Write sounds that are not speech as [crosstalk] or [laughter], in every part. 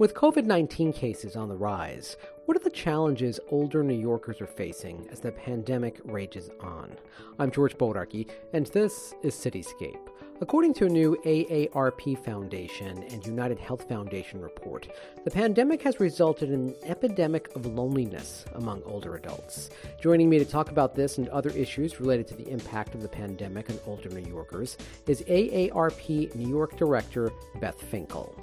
With COVID 19 cases on the rise, what are the challenges older New Yorkers are facing as the pandemic rages on? I'm George Bodarky, and this is Cityscape. According to a new AARP Foundation and United Health Foundation report, the pandemic has resulted in an epidemic of loneliness among older adults. Joining me to talk about this and other issues related to the impact of the pandemic on older New Yorkers is AARP New York Director Beth Finkel.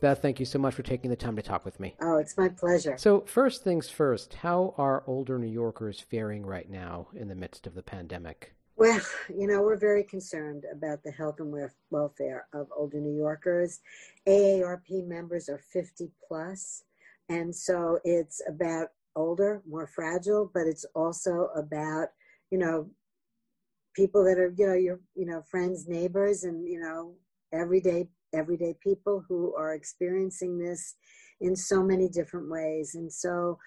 Beth, thank you so much for taking the time to talk with me. Oh, it's my pleasure. So, first things first, how are older New Yorkers faring right now in the midst of the pandemic? Well, you know, we're very concerned about the health and welfare of older New Yorkers. AARP members are 50 plus, and so it's about older, more fragile, but it's also about, you know, people that are, you know, your, you know, friends, neighbors, and, you know, everyday everyday people who are experiencing this in so many different ways. And so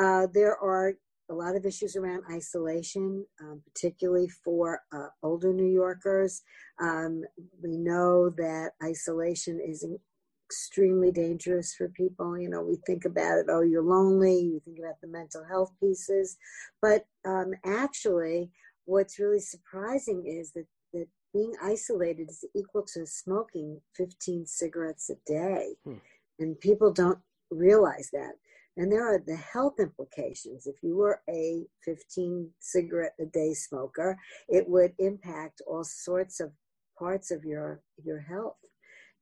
uh, there are a lot of issues around isolation, um, particularly for uh, older New Yorkers. Um, we know that isolation is extremely dangerous for people. You know, we think about it, oh, you're lonely, you think about the mental health pieces. But um, actually, what's really surprising is that, being isolated is equal to smoking 15 cigarettes a day. Hmm. And people don't realize that. And there are the health implications. If you were a 15 cigarette a day smoker, it would impact all sorts of parts of your your health.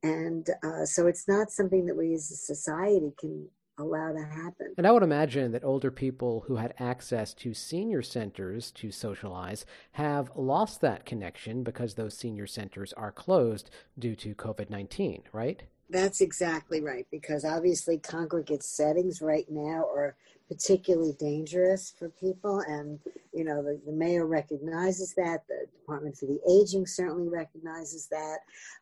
And uh, so it's not something that we as a society can allow to happen. And I would imagine that older people who had access to senior centers to socialize have lost that connection because those senior centers are closed due to COVID 19, right? That's exactly right, because obviously congregate settings right now are particularly dangerous for people. And, you know, the, the mayor recognizes that, the Department for the Aging certainly recognizes that.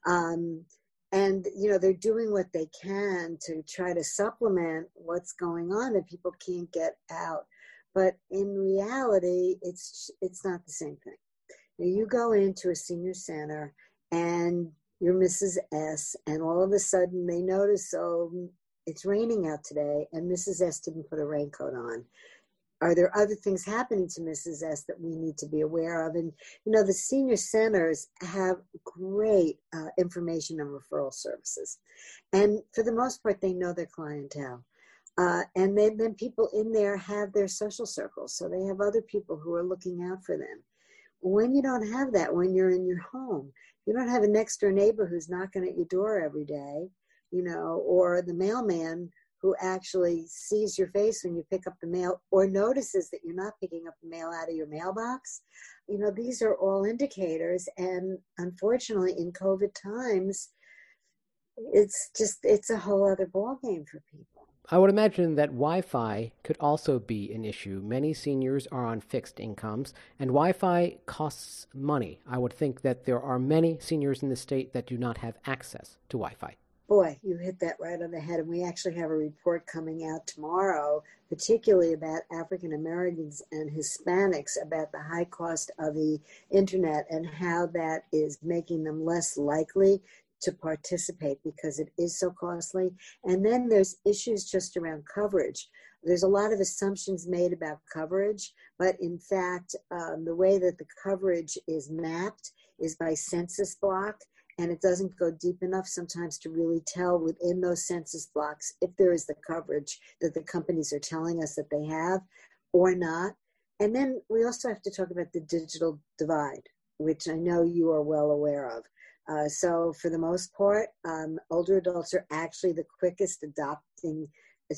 Um, and you know they're doing what they can to try to supplement what's going on and people can't get out. But in reality it's it's not the same thing. Now you go into a senior center and you're mrs s and all of a sudden they notice oh it's raining out today and mrs s didn't put a raincoat on are there other things happening to Mrs. S that we need to be aware of? And, you know, the senior centers have great uh, information and referral services. And for the most part, they know their clientele. Uh, and then, then people in there have their social circles. So they have other people who are looking out for them. When you don't have that, when you're in your home, you don't have a next door neighbor who's knocking at your door every day, you know, or the mailman who actually sees your face when you pick up the mail or notices that you're not picking up the mail out of your mailbox. You know, these are all indicators. And unfortunately, in COVID times, it's just, it's a whole other ballgame for people. I would imagine that Wi Fi could also be an issue. Many seniors are on fixed incomes, and Wi Fi costs money. I would think that there are many seniors in the state that do not have access to Wi Fi. Boy, you hit that right on the head. And we actually have a report coming out tomorrow, particularly about African Americans and Hispanics, about the high cost of the internet and how that is making them less likely to participate because it is so costly. And then there's issues just around coverage. There's a lot of assumptions made about coverage, but in fact, um, the way that the coverage is mapped is by census block and it doesn't go deep enough sometimes to really tell within those census blocks if there is the coverage that the companies are telling us that they have or not. And then we also have to talk about the digital divide, which I know you are well aware of. Uh, so, for the most part, um, older adults are actually the quickest adopting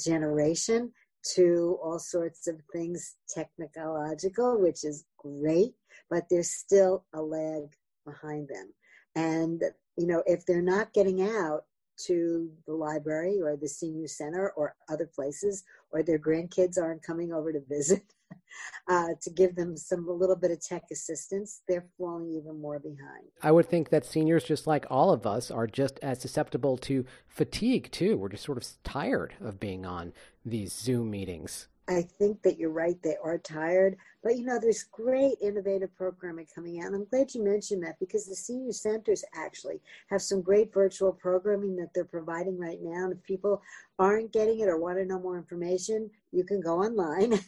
generation to all sorts of things technological, which is great, but there's still a lag behind them. And, you know, if they're not getting out to the library or the senior center or other places, or their grandkids aren't coming over to visit [laughs] uh, to give them some a little bit of tech assistance, they're falling even more behind. I would think that seniors, just like all of us, are just as susceptible to fatigue too. We're just sort of tired of being on these Zoom meetings. I think that you're right. They are tired, but you know, there's great innovative programming coming out. And I'm glad you mentioned that because the senior centers actually have some great virtual programming that they're providing right now. And if people aren't getting it or want to know more information, you can go online [laughs]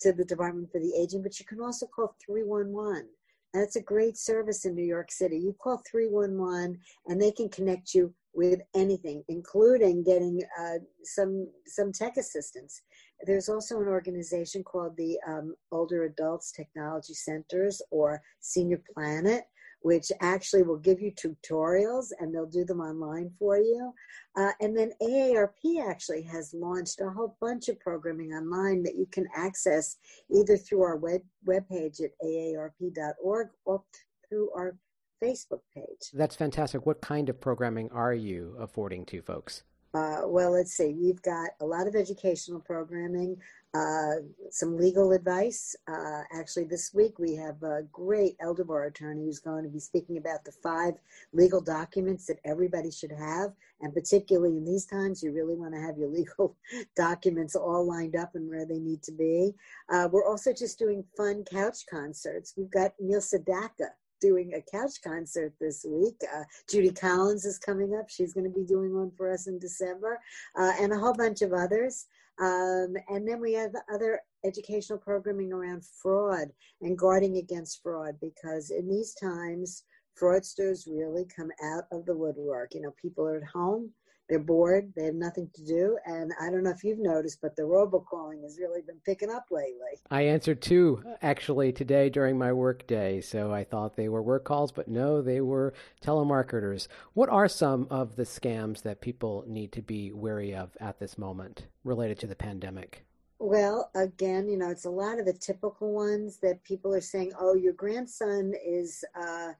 to the Department for the Aging, but you can also call 311. That's a great service in New York City. You call 311 and they can connect you with anything, including getting uh, some some tech assistance. There's also an organization called the um, Older Adults Technology Centers or Senior Planet, which actually will give you tutorials and they'll do them online for you. Uh, and then AARP actually has launched a whole bunch of programming online that you can access either through our web webpage at aarp.org or through our Facebook page. That's fantastic. What kind of programming are you affording to folks? Uh, well, let's see. We've got a lot of educational programming, uh, some legal advice. Uh, actually, this week we have a great elder bar attorney who's going to be speaking about the five legal documents that everybody should have. And particularly in these times, you really want to have your [laughs] legal documents all lined up and where they need to be. Uh, we're also just doing fun couch concerts. We've got Neil Sedaka doing a couch concert this week. Uh, Judy Collins is coming up. She's going to be doing one for us in December, uh, and a whole bunch of others. Um, and then we have other educational programming around fraud and guarding against fraud because in these times, fraudsters really come out of the woodwork. You know, people are at home they're bored. They have nothing to do. And I don't know if you've noticed, but the robocalling has really been picking up lately. I answered two actually today during my work day. So I thought they were work calls, but no, they were telemarketers. What are some of the scams that people need to be wary of at this moment related to the pandemic? Well, again, you know, it's a lot of the typical ones that people are saying, oh, your grandson is. Uh,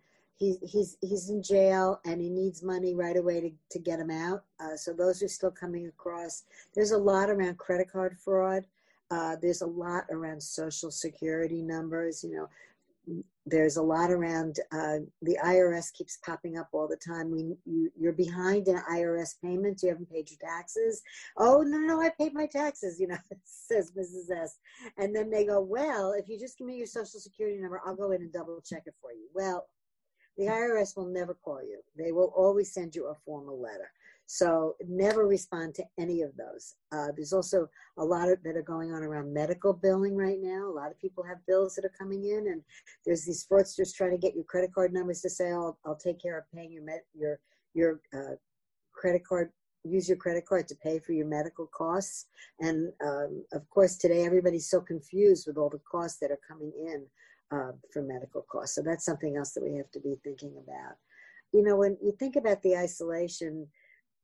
he's he's he's in jail and he needs money right away to, to get him out. Uh, so those are still coming across. There's a lot around credit card fraud. Uh, there's a lot around social security numbers. You know, there's a lot around uh, the IRS keeps popping up all the time. We, you, you're behind in IRS payments. You haven't paid your taxes. Oh no, no, I paid my taxes. You know, [laughs] says Mrs. S. And then they go, well, if you just give me your social security number, I'll go in and double check it for you. Well, the IRS will never call you. They will always send you a formal letter. So never respond to any of those. Uh, there's also a lot of, that are going on around medical billing right now. A lot of people have bills that are coming in, and there's these fraudsters trying to get your credit card numbers to say, "I'll, I'll take care of paying your med- your your uh, credit card." Use your credit card to pay for your medical costs, and um, of course, today everybody's so confused with all the costs that are coming in uh, for medical costs. So that's something else that we have to be thinking about. You know, when you think about the isolation,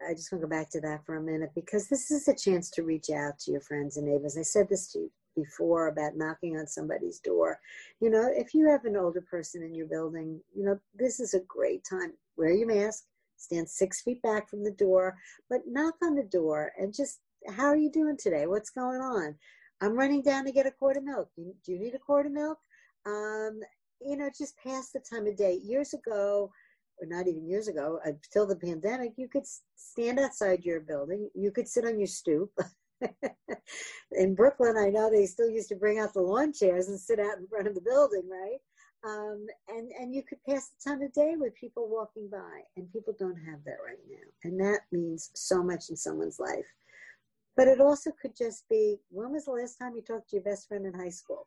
I just want to go back to that for a minute because this is a chance to reach out to your friends and neighbors. I said this to you before about knocking on somebody's door. You know, if you have an older person in your building, you know, this is a great time. Wear your mask, stand six feet back from the door, but knock on the door and just, how are you doing today? What's going on? I'm running down to get a quart of milk. Do you need a quart of milk? Um, you know, just past the time of day. Years ago, or not even years ago, until the pandemic, you could stand outside your building. You could sit on your stoop. [laughs] in Brooklyn, I know they still used to bring out the lawn chairs and sit out in front of the building, right? Um, and and you could pass the time of day with people walking by, and people don't have that right now, and that means so much in someone's life. But it also could just be, when was the last time you talked to your best friend in high school?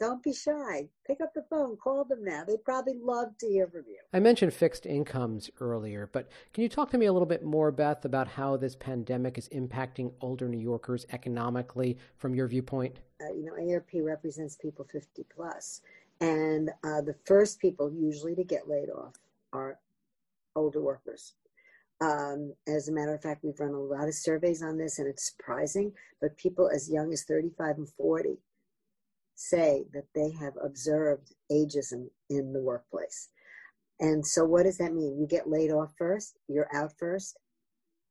Don't be shy. Pick up the phone, call them now. They'd probably love to hear from you. I mentioned fixed incomes earlier, but can you talk to me a little bit more, Beth, about how this pandemic is impacting older New Yorkers economically from your viewpoint? Uh, you know, AARP represents people 50 plus, and uh, the first people usually to get laid off are older workers. Um, as a matter of fact, we've run a lot of surveys on this, and it's surprising, but people as young as 35 and 40 say that they have observed ageism in the workplace. And so, what does that mean? You get laid off first, you're out first,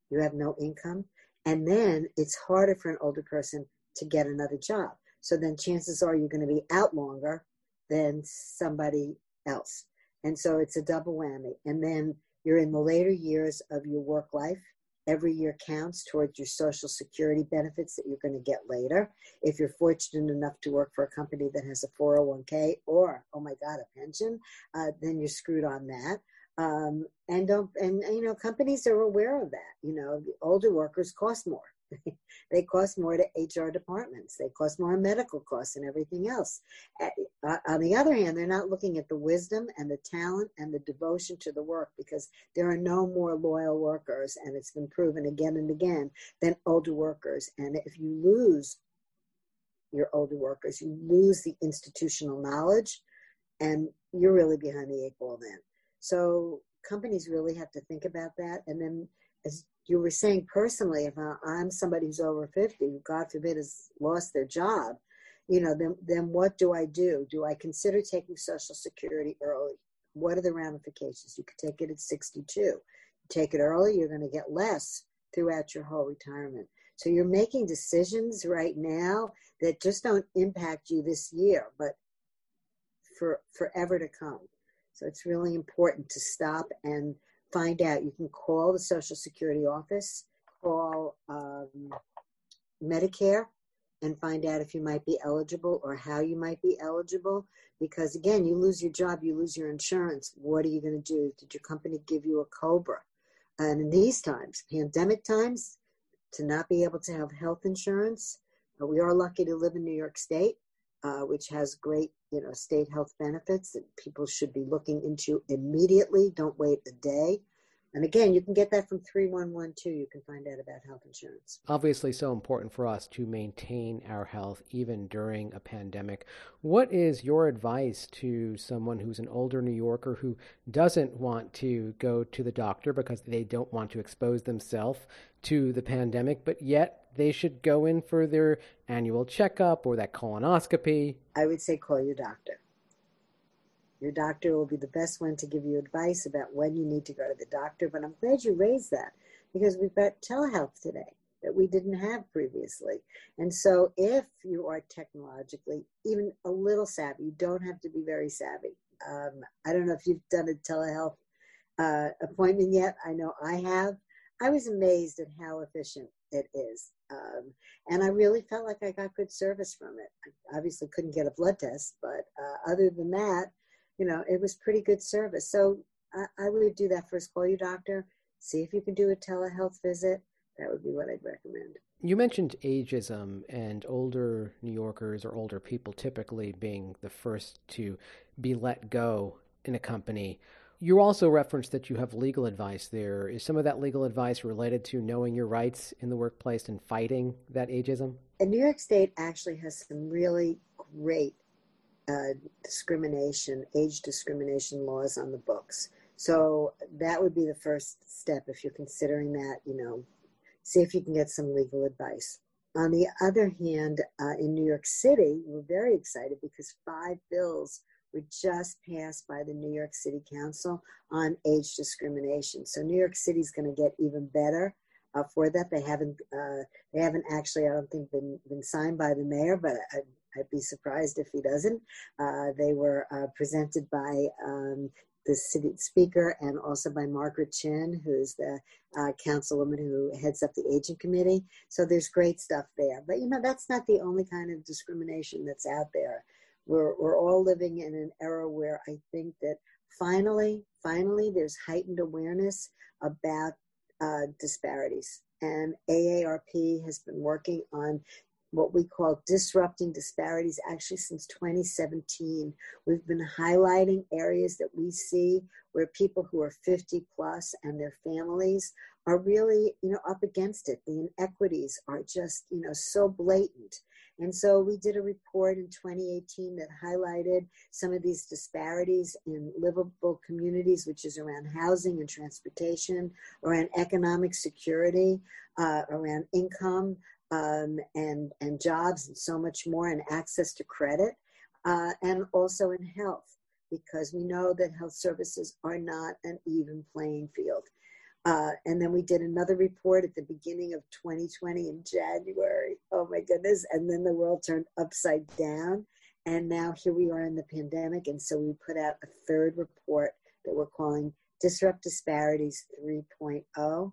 you have no income, and then it's harder for an older person to get another job. So, then chances are you're going to be out longer than somebody else. And so, it's a double whammy. And then you're in the later years of your work life every year counts towards your social security benefits that you're going to get later. If you're fortunate enough to work for a company that has a 401k or, oh my God, a pension, uh, then you're screwed on that. Um, and don't, and you know, companies are aware of that. You know, older workers cost more. [laughs] they cost more to HR departments. They cost more medical costs and everything else. On the other hand, they're not looking at the wisdom and the talent and the devotion to the work because there are no more loyal workers, and it's been proven again and again, than older workers. And if you lose your older workers, you lose the institutional knowledge, and you're really behind the eight ball then. So companies really have to think about that. And then, as you were saying personally, if I'm somebody who's over 50, who God forbid has lost their job, you know, then, then what do I do? Do I consider taking Social Security early? What are the ramifications? You could take it at 62. You take it early, you're going to get less throughout your whole retirement. So you're making decisions right now that just don't impact you this year, but for forever to come. So it's really important to stop and find out. You can call the Social Security office, call um, Medicare, and find out if you might be eligible or how you might be eligible. Because again, you lose your job, you lose your insurance. What are you going to do? Did your company give you a COBRA? And in these times, pandemic times, to not be able to have health insurance, we are lucky to live in New York State, uh, which has great, you know, state health benefits that people should be looking into immediately. Don't wait a day. And again, you can get that from 3112. You can find out about health insurance. Obviously, so important for us to maintain our health even during a pandemic. What is your advice to someone who's an older New Yorker who doesn't want to go to the doctor because they don't want to expose themselves to the pandemic, but yet they should go in for their annual checkup or that colonoscopy? I would say call your doctor. Your doctor will be the best one to give you advice about when you need to go to the doctor. But I'm glad you raised that because we've got telehealth today that we didn't have previously. And so if you are technologically even a little savvy, you don't have to be very savvy. Um, I don't know if you've done a telehealth uh, appointment yet. I know I have. I was amazed at how efficient it is. Um, and I really felt like I got good service from it. I obviously couldn't get a blood test, but uh, other than that, you know, it was pretty good service. So I, I would do that first. Call your doctor, see if you can do a telehealth visit. That would be what I'd recommend. You mentioned ageism and older New Yorkers or older people typically being the first to be let go in a company. You also referenced that you have legal advice there. Is some of that legal advice related to knowing your rights in the workplace and fighting that ageism? And New York State actually has some really great uh, discrimination, age discrimination laws on the books. So that would be the first step if you're considering that, you know, see if you can get some legal advice. On the other hand, uh, in New York City, we're very excited because five bills were just passed by the New York City Council on age discrimination. So New York City is going to get even better uh, for that. They haven't uh, they haven't actually, I don't think, been been signed by the mayor, but I, I'd be surprised if he doesn't. Uh, they were uh, presented by um, the city speaker and also by Margaret Chin, who's the uh, councilwoman who heads up the aging committee. So there's great stuff there. But you know, that's not the only kind of discrimination that's out there. We're, we're all living in an era where I think that finally, finally, there's heightened awareness about uh, disparities. And AARP has been working on what we call disrupting disparities. Actually since 2017 we've been highlighting areas that we see where people who are 50 plus and their families are really you know up against it. The inequities are just you know so blatant. And so we did a report in 2018 that highlighted some of these disparities in livable communities, which is around housing and transportation, around economic security, uh, around income, um, and, and jobs and so much more, and access to credit, uh, and also in health, because we know that health services are not an even playing field. Uh, and then we did another report at the beginning of 2020 in January. Oh my goodness. And then the world turned upside down. And now here we are in the pandemic. And so we put out a third report that we're calling Disrupt Disparities 3.0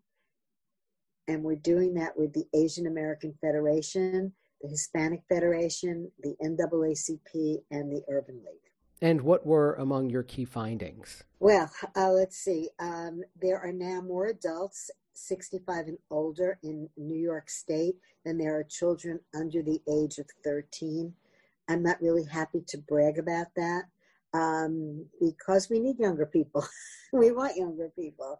And we're doing that with the Asian American Federation, the Hispanic Federation, the NAACP, and the Urban League. And what were among your key findings? Well, uh, let's see. Um, there are now more adults 65 and older in New York State than there are children under the age of 13. I'm not really happy to brag about that um, because we need younger people. [laughs] we want younger people.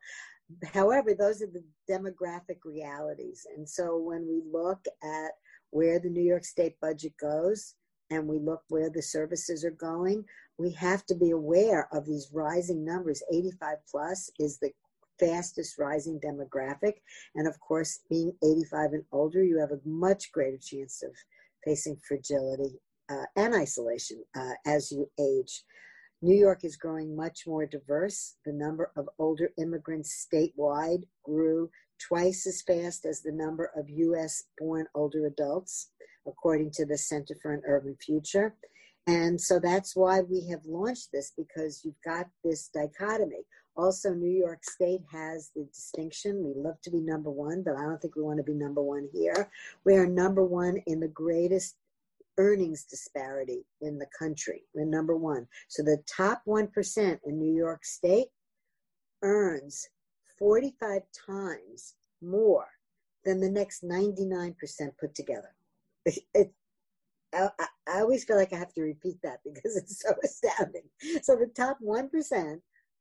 However, those are the demographic realities. And so when we look at where the New York State budget goes and we look where the services are going, we have to be aware of these rising numbers. 85 plus is the fastest rising demographic. And of course, being 85 and older, you have a much greater chance of facing fragility uh, and isolation uh, as you age. New York is growing much more diverse. The number of older immigrants statewide grew twice as fast as the number of US born older adults, according to the Center for an Urban Future. And so that's why we have launched this because you've got this dichotomy. Also, New York State has the distinction. We love to be number one, but I don't think we want to be number one here. We are number one in the greatest earnings disparity in the country. We're number one. So the top 1% in New York State earns 45 times more than the next 99% put together. [laughs] It, it, I, I always feel like I have to repeat that [laughs] because it's so astounding. So the top 1%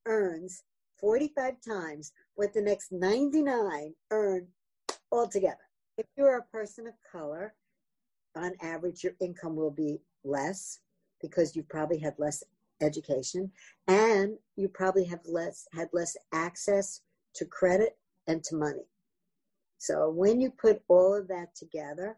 earns 45 times what the next 99 earn altogether. If you're a person of color, on average, your income will be less because you probably had less education and you probably have less had less access to credit and to money. So when you put all of that together,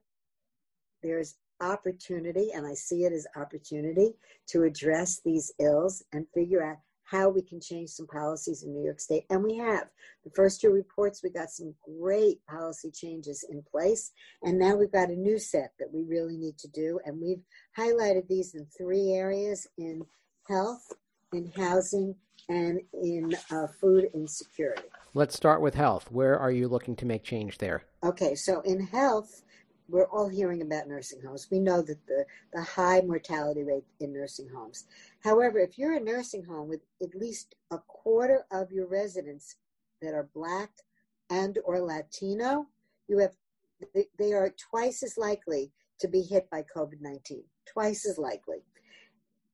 there's opportunity, and I see it as opportunity to address these ills and figure out how we can change some policies in New York State. And we have. The first two reports, we got some great policy changes in place. And now we've got a new set that we really need to do. And we've highlighted these in three areas in health, in housing, and in uh, food insecurity. Let's start with health. Where are you looking to make change there? Okay, so in health, we're all hearing about nursing homes. We know that the, the high mortality rate in nursing homes. However, if you're a nursing home with at least a quarter of your residents that are black and or Latino, you have they are twice as likely to be hit by COVID-19, twice as likely.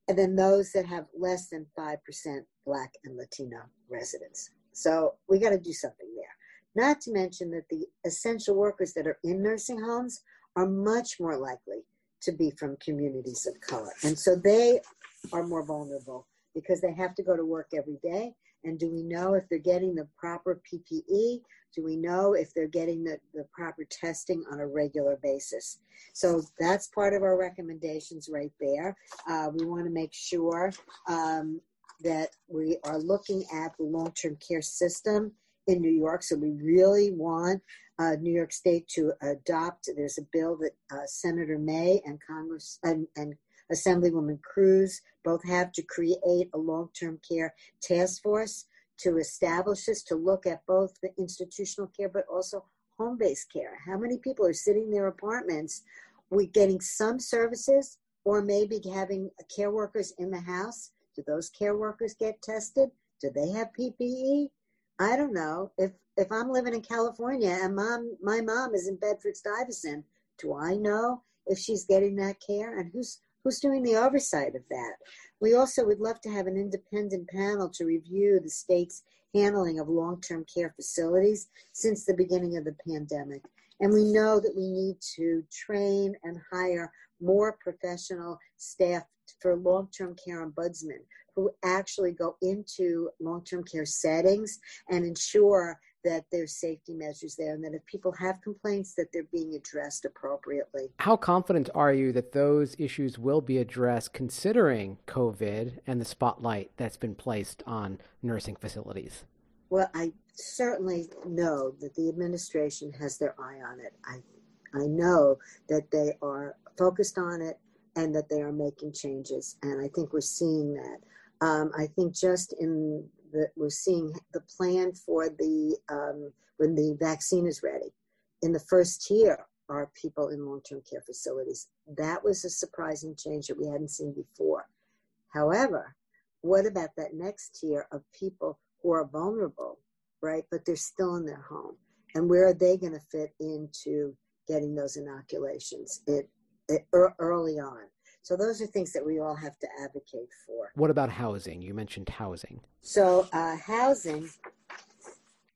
And then those that have less than 5% black and Latino residents. So we got to do something there. Not to mention that the essential workers that are in nursing homes are much more likely to be from communities of color. And so they are more vulnerable because they have to go to work every day. And do we know if they're getting the proper PPE? Do we know if they're getting the, the proper testing on a regular basis? So that's part of our recommendations right there. Uh, we want to make sure um, that we are looking at the long term care system in New York. So we really want uh, New York State to adopt. There's a bill that uh, Senator May and Congress and, and Assemblywoman Cruz both have to create a long-term care task force to establish this to look at both the institutional care but also home-based care. How many people are sitting in their apartments, We're getting some services, or maybe having care workers in the house? Do those care workers get tested? Do they have PPE? I don't know. If if I'm living in California and mom my mom is in Bedford Stuyvesant, do I know if she's getting that care and who's who's doing the oversight of that? We also would love to have an independent panel to review the state's handling of long-term care facilities since the beginning of the pandemic. And we know that we need to train and hire more professional staff for long-term care ombudsmen who actually go into long-term care settings and ensure that there's safety measures there and that if people have complaints that they're being addressed appropriately. How confident are you that those issues will be addressed considering COVID and the spotlight that's been placed on nursing facilities? Well, I certainly know that the administration has their eye on it. I I know that they are focused on it and that they are making changes and I think we're seeing that. Um, I think just in the, we're seeing the plan for the um, when the vaccine is ready. in the first tier are people in long term care facilities. That was a surprising change that we hadn't seen before. However, what about that next tier of people who are vulnerable, right? But they're still in their home. And where are they going to fit into getting those inoculations it, it, early on? So those are things that we all have to advocate for. What about housing? You mentioned housing. So uh, housing,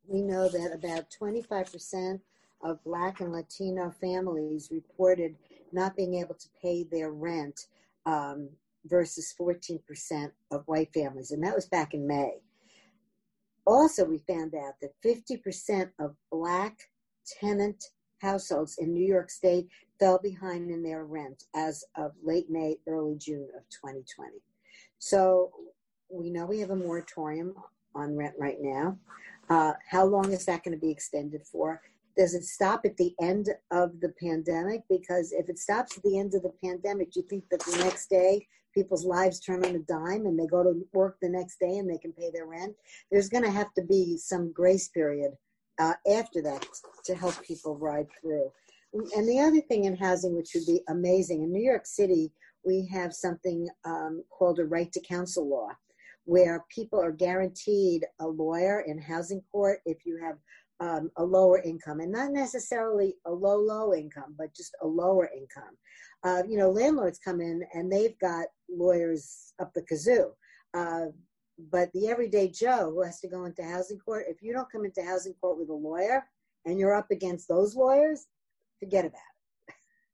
we know that about 25% of Black and Latino families reported not being able to pay their rent um, versus 14% of white families. And that was back in May. Also, we found out that 50% of Black tenant households in New York State fell behind in their rent as of late May, early June of 2020. So we know we have a moratorium on rent right now. Uh, how long is that going to be extended for? Does it stop at the end of the pandemic? Because if it stops at the end of the pandemic, do you think that the next day people's lives turn on a dime and they go to work the next day and they can pay their rent? There's going to have to be some grace period uh, after that to help people ride through. And the other thing in housing, which would be amazing, in New York City, we have something um, called a right to counsel law, where people are guaranteed a lawyer in housing court if you have um, a lower income, and not necessarily a low, low income, but just a lower income. Uh, you know, landlords come in and they've got lawyers up the kazoo. Uh, but the everyday Joe who has to go into housing court, if you don't come into housing court with a lawyer and you're up against those lawyers, forget about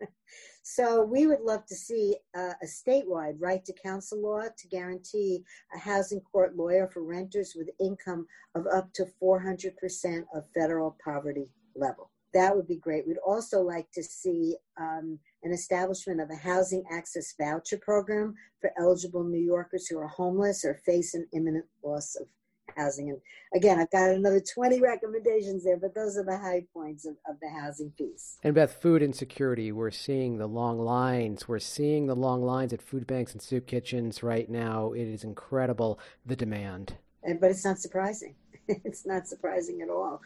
it. [laughs] so we would love to see a statewide right to counsel law to guarantee a housing court lawyer for renters with income of up to 400% of federal poverty level. That would be great. We'd also like to see um, an establishment of a housing access voucher program for eligible New Yorkers who are homeless or face an imminent loss of housing. And again, I've got another 20 recommendations there, but those are the high points of, of the housing piece. And Beth, food insecurity, we're seeing the long lines. We're seeing the long lines at food banks and soup kitchens right now. It is incredible, the demand. And, but it's not surprising. [laughs] it's not surprising at all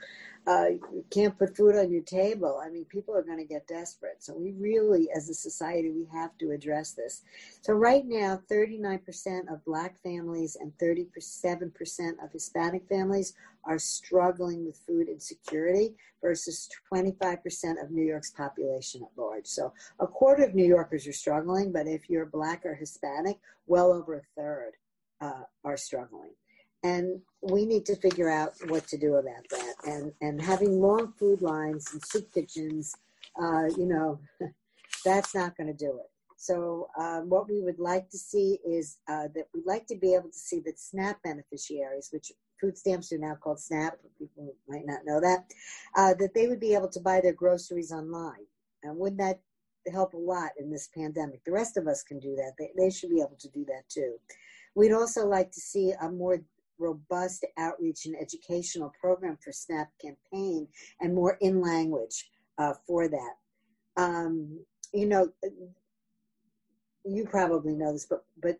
uh, you can't put food on your table. I mean, people are going to get desperate. So we really, as a society, we have to address this. So right now, 39% of Black families and 37% of Hispanic families are struggling with food insecurity versus 25% of New York's population at large. So a quarter of New Yorkers are struggling, but if you're Black or Hispanic, well over a third uh, are struggling and we need to figure out what to do about that. And and having long food lines and soup kitchens, uh, you know, [laughs] that's not going to do it. So um, what we would like to see is uh, that we'd like to be able to see that SNAP beneficiaries, which food stamps are now called SNAP, people might not know that, uh, that they would be able to buy their groceries online. And wouldn't that help a lot in this pandemic? The rest of us can do that. They, they should be able to do that too. We'd also like to see a more robust outreach and educational program for SNAP campaign and more in language uh, for that. Um, you know, you probably know this, but but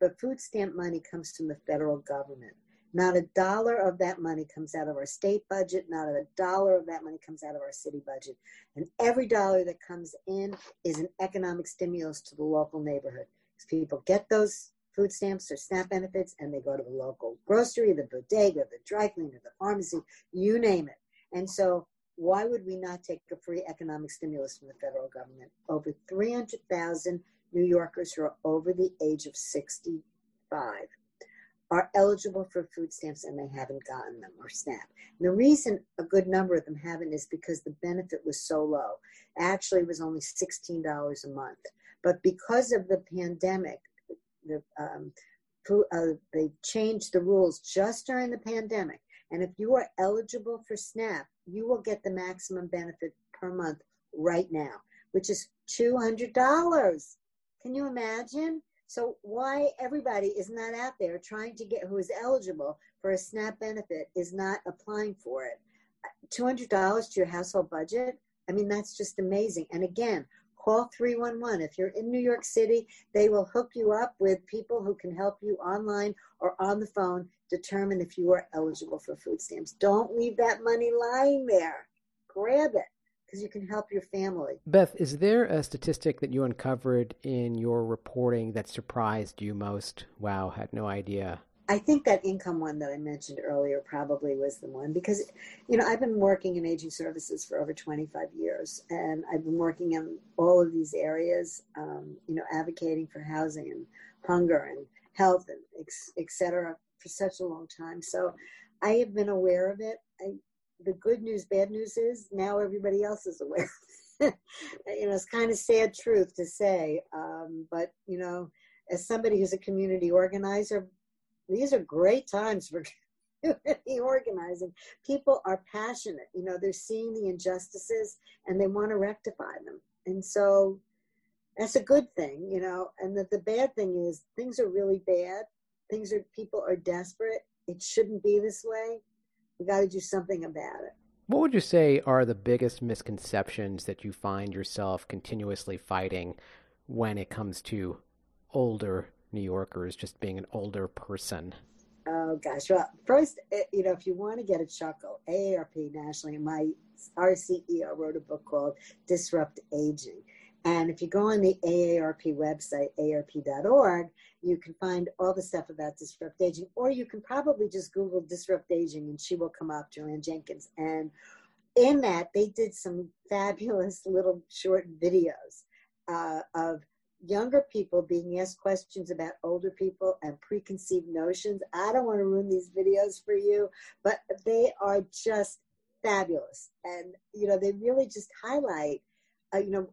but food stamp money comes from the federal government. Not a dollar of that money comes out of our state budget. Not a dollar of that money comes out of our city budget. And every dollar that comes in is an economic stimulus to the local neighborhood. Because people get those food stamps or SNAP benefits, and they go to the local grocery, the bodega, the dry cleaner, the pharmacy, you name it. And so, why would we not take a free economic stimulus from the federal government? Over 300,000 New Yorkers who are over the age of 65 are eligible for food stamps and they haven't gotten them or SNAP. And the reason a good number of them haven't is because the benefit was so low. Actually, it was only $16 a month. But because of the pandemic, the um, uh, they changed the rules just during the pandemic. And if you are eligible for SNAP, you will get the maximum benefit per month right now, which is $200. Can you imagine? So why everybody is not out there trying to get who is eligible for a SNAP benefit is not applying for it. $200 to your household budget. I mean, that's just amazing. And again, call 311. If you're in New York City, they will hook you up with people who can help you online or on the phone determine if you are eligible for food stamps. Don't leave that money lying there. Grab it because you can help your family. Beth, is there a statistic that you uncovered in your reporting that surprised you most? Wow, had no idea. I think that income one that I mentioned earlier probably was the one because, you know, I've been working in aging services for over 25 years and I've been working in all of these areas, um, you know, advocating for housing and hunger and health and et cetera for such a long time. So I have been aware of it. I, the good news, bad news is now everybody else is aware. [laughs] you know, it's kind of sad truth to say, um, but you know, as somebody who's a community organizer, these are great times for [laughs] community organizing. People are passionate. You know, they're seeing the injustices and they want to rectify them. And so that's a good thing, you know. And that the bad thing is things are really bad. Things are people are desperate. It shouldn't be this way. We got to do something about it. What would you say are the biggest misconceptions that you find yourself continuously fighting when it comes to older New Yorkers, just being an older person? Oh gosh. Well, first, eh, you know, if you want to get a chuckle, AARP nationally, my our CEO wrote a book called Disrupt Aging. And if you go on the AARP website, aarp.org, you can find all the stuff about disrupt aging, or you can probably just Google disrupt aging and she will come up, Jo Ann Jenkins. And in that, they did some fabulous little short videos uh, of younger people being asked questions about older people and preconceived notions. I don't want to ruin these videos for you, but they are just fabulous. And, you know, they really just highlight, uh, you know,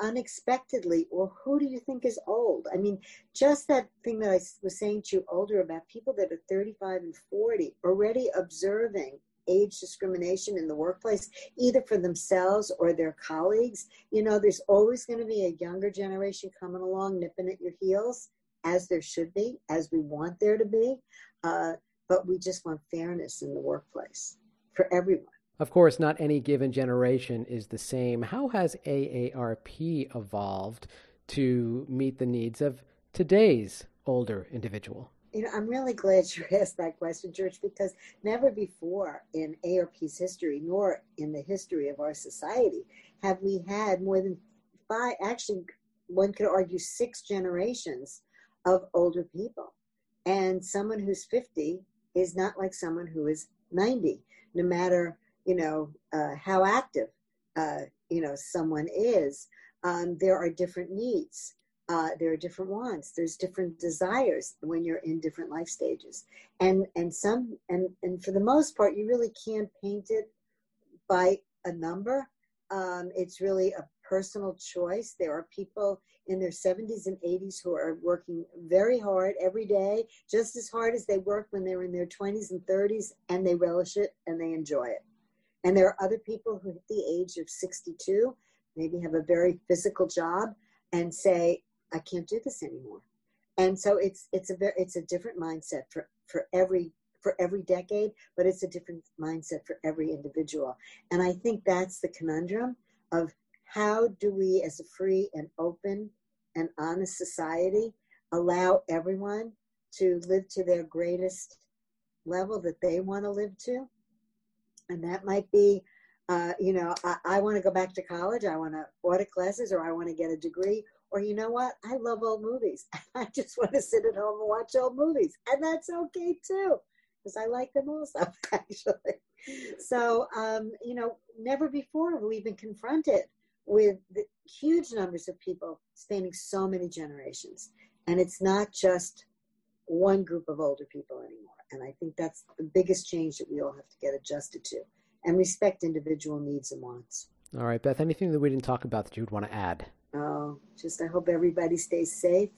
unexpectedly, well, who do you think is old? I mean, just that thing that I was saying to you older about people that are 35 and 40 already observing age discrimination in the workplace, either for themselves or their colleagues. You know, there's always going to be a younger generation coming along, nipping at your heels, as there should be, as we want there to be. Uh, but we just want fairness in the workplace for everyone. Of course, not any given generation is the same. How has AARP evolved to meet the needs of today's older individual? You know, I'm really glad [laughs] you asked that question, George, because never before in AARP's history, nor in the history of our society, have we had more than five, actually, one could argue six generations of older people. And someone who's 50 is not like someone who is 90, no matter, you know, uh, how active, uh, you know, someone is. Um, there are different needs. Uh, there are different wants there's different desires when you're in different life stages. And and some and and for the most part you really can't paint it by a number. Um, it's really a personal choice. There are people in their 70s and 80s who are working very hard every day just as hard as they worked when they were in their 20s and 30s and they relish it and they enjoy it. And there are other people who at the age of 62 maybe have a very physical job and say I can't do this anymore. And so it's it's a very it's a different mindset for for every for every decade, but it's a different mindset for every individual. And I think that's the conundrum of how do we, as a free and open and honest society, allow everyone to live to their greatest level that they want to live to? And that might be, uh, you know, I, I want to go back to college, I want to audit classes, or I want to get a degree, or you know what? I love old movies. [laughs] I just want to sit at home and watch old movies. And that's okay too, because I like them also, [laughs] actually. So, um, you know, never before have we been confronted with huge numbers of people spanning so many generations. And it's not just one group of older people anymore. And I think that's the biggest change that we all have to get adjusted to and respect individual needs and wants. All right, Beth, anything that we didn't talk about that you would want to add? Oh, just I hope everybody stays safe.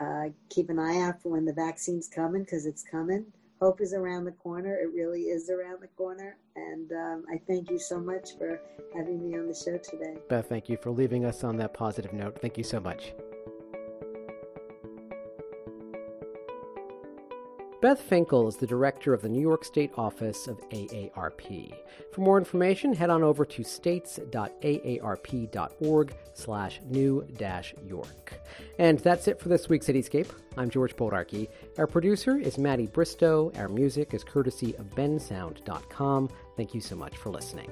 Uh, keep an eye out for when the vaccine's coming because it's coming. Hope is around the corner. It really is around the corner. And um, I thank you so much for having me on the show today. Beth, thank you for leaving us on that positive note. Thank you so much. Beth Finkel is the director of the New York State office of AARP. For more information, head on over to states.aarp.org slash new-york. And that's it for this week's Cityscape. I'm George Bodarky. Our producer is Maddie Bristow. Our music is courtesy of bensound.com. Thank you so much for listening.